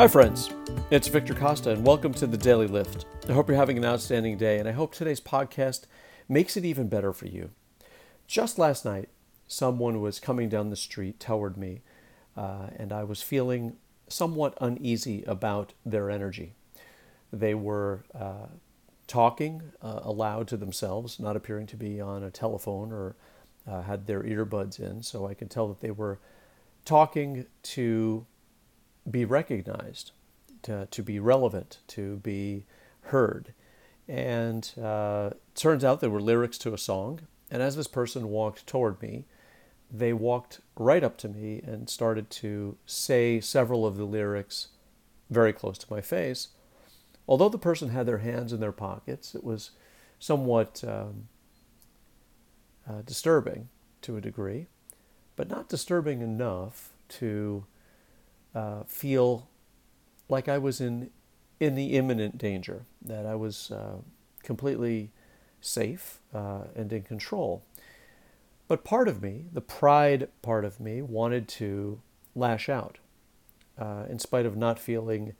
Hi, friends. It's Victor Costa, and welcome to the Daily Lift. I hope you're having an outstanding day, and I hope today's podcast makes it even better for you. Just last night, someone was coming down the street toward me, uh, and I was feeling somewhat uneasy about their energy. They were uh, talking uh, aloud to themselves, not appearing to be on a telephone or uh, had their earbuds in, so I could tell that they were talking to be recognized, to, to be relevant, to be heard. And uh, turns out there were lyrics to a song. And as this person walked toward me, they walked right up to me and started to say several of the lyrics very close to my face. Although the person had their hands in their pockets, it was somewhat um, uh, disturbing to a degree, but not disturbing enough to uh, feel like I was in in the imminent danger, that I was uh, completely safe uh, and in control. But part of me, the pride part of me, wanted to lash out, uh, in spite of not feeling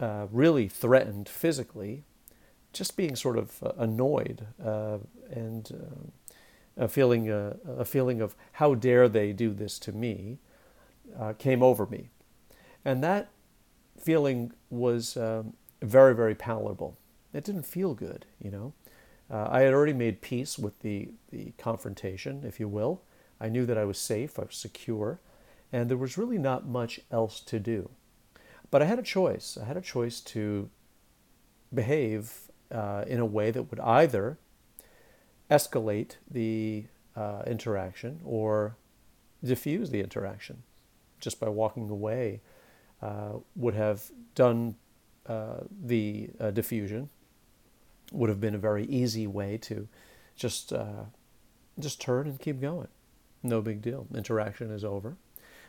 uh, really threatened physically, just being sort of uh, annoyed and a feeling a feeling of how dare they do this to me came over me and that feeling was um, very, very palatable. It didn't feel good, you know. Uh, I had already made peace with the, the confrontation, if you will. I knew that I was safe, I was secure, and there was really not much else to do. But I had a choice. I had a choice to behave uh, in a way that would either escalate the uh, interaction or diffuse the interaction just by walking away would have done uh, the uh, diffusion, would have been a very easy way to just just turn and keep going. No big deal. Interaction is over.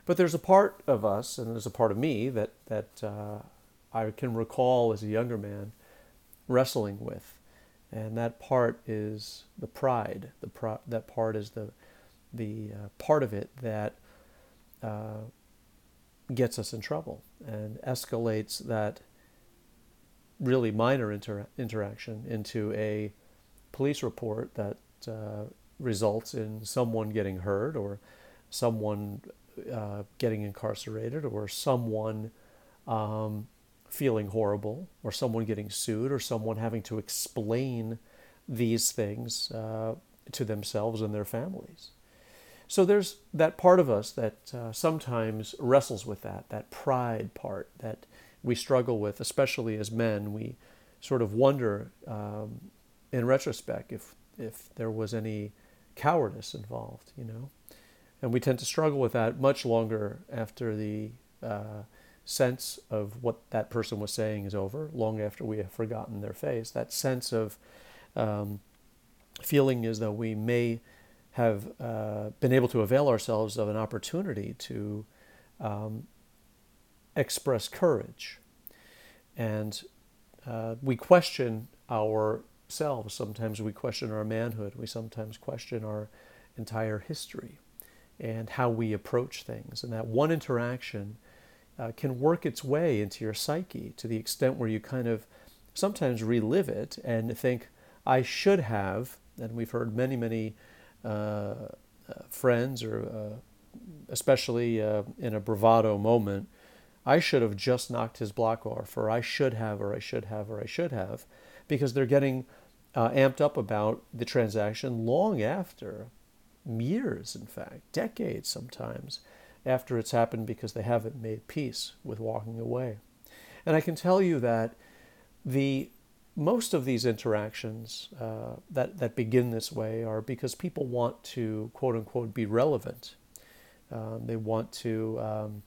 But there's a part of us, and there's a part of me that that uh, I can recall as a younger man wrestling with, and that part is the pride. The that part is the the uh, part of it that uh, gets us in trouble and escalates that really minor inter- interaction into a police report that uh, results in someone getting hurt or someone uh, getting incarcerated or someone um, feeling horrible or someone getting sued or someone having to explain these things uh, to themselves and their families. So there's that part of us that uh, sometimes wrestles with that, that pride part that we struggle with, especially as men. We sort of wonder, um, in retrospect, if if there was any cowardice involved, you know, and we tend to struggle with that much longer after the uh, sense of what that person was saying is over, long after we have forgotten their face. That sense of um, feeling as though we may have uh, been able to avail ourselves of an opportunity to um, express courage. And uh, we question ourselves. Sometimes we question our manhood. We sometimes question our entire history and how we approach things. And that one interaction uh, can work its way into your psyche to the extent where you kind of sometimes relive it and think, I should have, and we've heard many, many friends or uh, especially in a bravado moment, I should have just knocked his block off, or I should have, or I should have, or I should have, because they're getting uh, amped up about the transaction long after, years, in fact, decades sometimes, after it's happened because they haven't made peace with walking away. And I can tell you that the most of these interactions uh, that, that begin this way are because people want to, quote unquote, be relevant. Um, they want to um,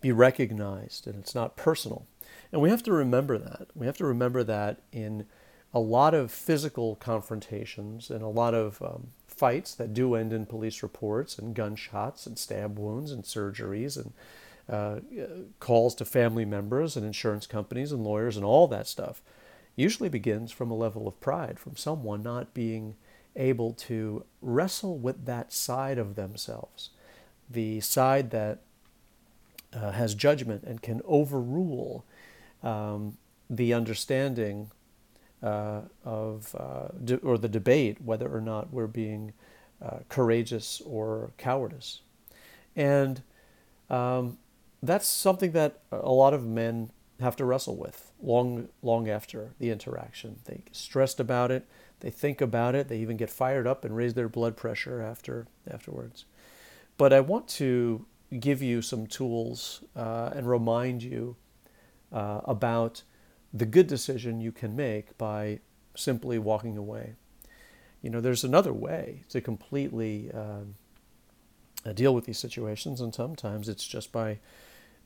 be recognized, and it's not personal. And we have to remember that. We have to remember that in a lot of physical confrontations and a lot of um, fights that do end in police reports and gunshots and stab wounds and surgeries and uh, calls to family members and insurance companies and lawyers and all that stuff usually begins from a level of pride, from someone not being able to wrestle with that side of themselves, the side that uh, has judgment and can overrule um, the understanding uh, of uh, de- or the debate whether or not we're being uh, courageous or cowardice, and um, that's something that a lot of men have to wrestle with long long after the interaction. They get stressed about it, they think about it, they even get fired up and raise their blood pressure after afterwards. But I want to give you some tools uh, and remind you uh, about the good decision you can make by simply walking away. You know, there's another way to completely um, uh, deal with these situations, and sometimes it's just by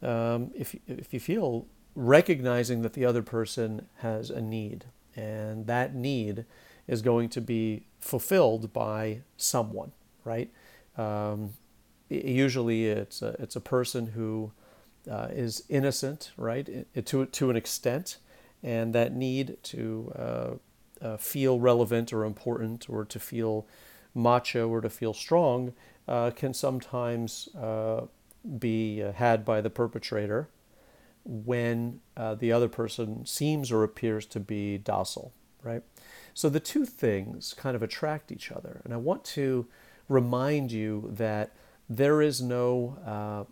um, if if you feel recognizing that the other person has a need, and that need is going to be fulfilled by someone, right? Um, usually, it's a, it's a person who uh, is innocent, right, to to an extent, and that need to uh, uh, feel relevant or important, or to feel macho or to feel strong, uh, can sometimes uh, be uh, had by the perpetrator when uh, the other person seems or appears to be docile, right? So the two things kind of attract each other. And I want to remind you that there is no uh,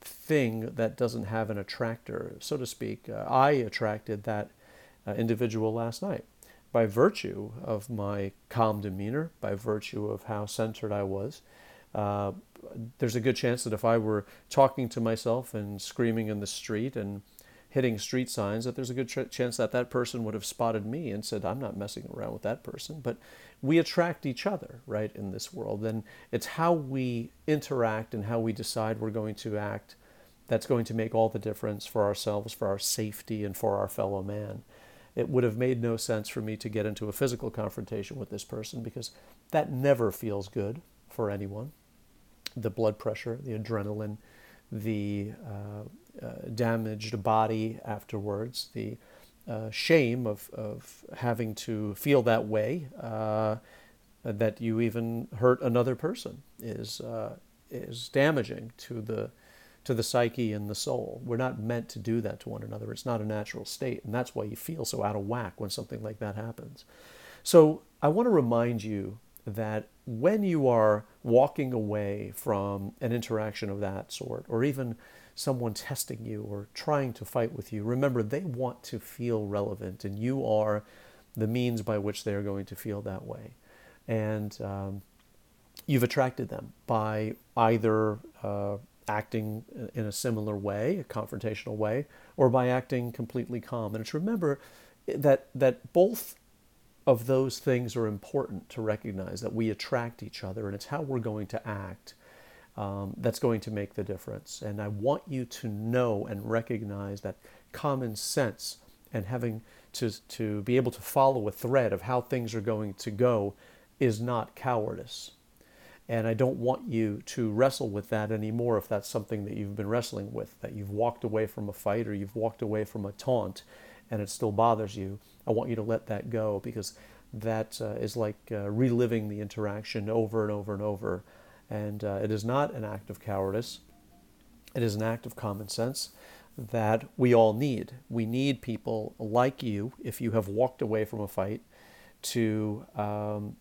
thing that doesn't have an attractor, so to speak. Uh, I attracted that uh, individual last night by virtue of my calm demeanor, by virtue of how centered I was. Uh, there's a good chance that if I were talking to myself and screaming in the street and hitting street signs, that there's a good ch- chance that that person would have spotted me and said, I'm not messing around with that person. But we attract each other, right, in this world. And it's how we interact and how we decide we're going to act that's going to make all the difference for ourselves, for our safety, and for our fellow man. It would have made no sense for me to get into a physical confrontation with this person because that never feels good for anyone the blood pressure, the adrenaline, the uh, uh, damaged body afterwards, the uh, shame of, of having to feel that way, uh, that you even hurt another person is, uh, is damaging to the, to the psyche and the soul. We're not meant to do that to one another. It's not a natural state. And that's why you feel so out of whack when something like that happens. So I want to remind you that when you are walking away from an interaction of that sort, or even someone testing you or trying to fight with you, remember they want to feel relevant, and you are the means by which they are going to feel that way. And um, you've attracted them by either uh, acting in a similar way, a confrontational way, or by acting completely calm. And it's remember that that both of those things are important to recognize that we attract each other and it's how we're going to act um, that's going to make the difference. And I want you to know and recognize that common sense and having to, to be able to follow a thread of how things are going to go is not cowardice. And I don't want you to wrestle with that anymore if that's something that you've been wrestling with, that you've walked away from a fight or you've walked away from a taunt and it still bothers you. I want you to let that go because that uh, is like uh, reliving the interaction over and over and over. And uh, it is not an act of cowardice, it is an act of common sense that we all need. We need people like you, if you have walked away from a fight, to, um,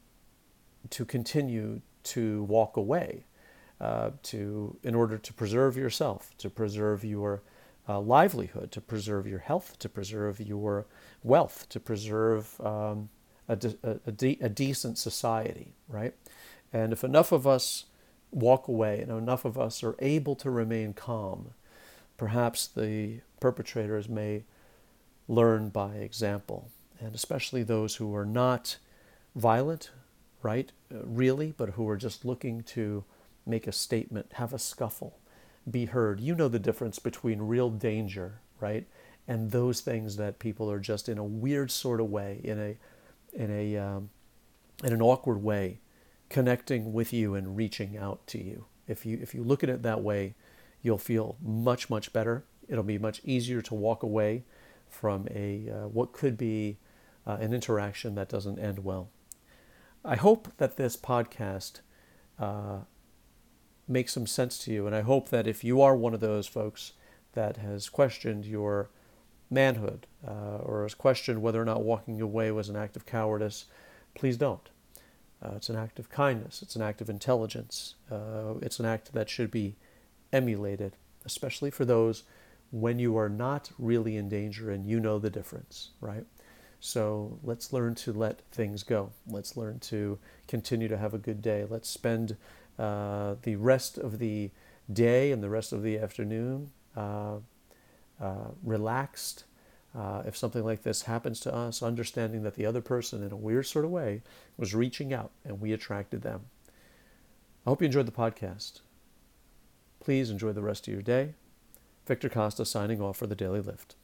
to continue to walk away. Uh, to in order to preserve yourself, to preserve your uh, livelihood, to preserve your health, to preserve your wealth, to preserve um, a, de- a, de- a decent society, right? And if enough of us walk away and enough of us are able to remain calm, perhaps the perpetrators may learn by example, and especially those who are not violent, right, uh, really, but who are just looking to make a statement, have a scuffle, be heard. You know the difference between real danger, right, and those things that people are just in a weird sort of way, in a in a um, in an awkward way, connecting with you and reaching out to you. If you if you look at it that way, you'll feel much much better. It'll be much easier to walk away from a uh, what could be uh, an interaction that doesn't end well. I hope that this podcast uh, make some sense to you. And I hope that if you are one of those folks that has questioned your manhood uh, or has questioned whether or not walking away was an act of cowardice, please don't. Uh, it's an act of kindness, it's an act of intelligence, uh, it's an act that should be emulated, especially for those when you are not really in danger and you know the difference, right? So let's learn to let things go. Let's learn to continue to have a good day. Let's spend uh, the rest of the day and the rest of the afternoon uh, uh, relaxed. Uh, if something like this happens to us, understanding that the other person, in a weird sort of way, was reaching out and we attracted them. I hope you enjoyed the podcast. Please enjoy the rest of your day. Victor Costa signing off for the Daily Lift.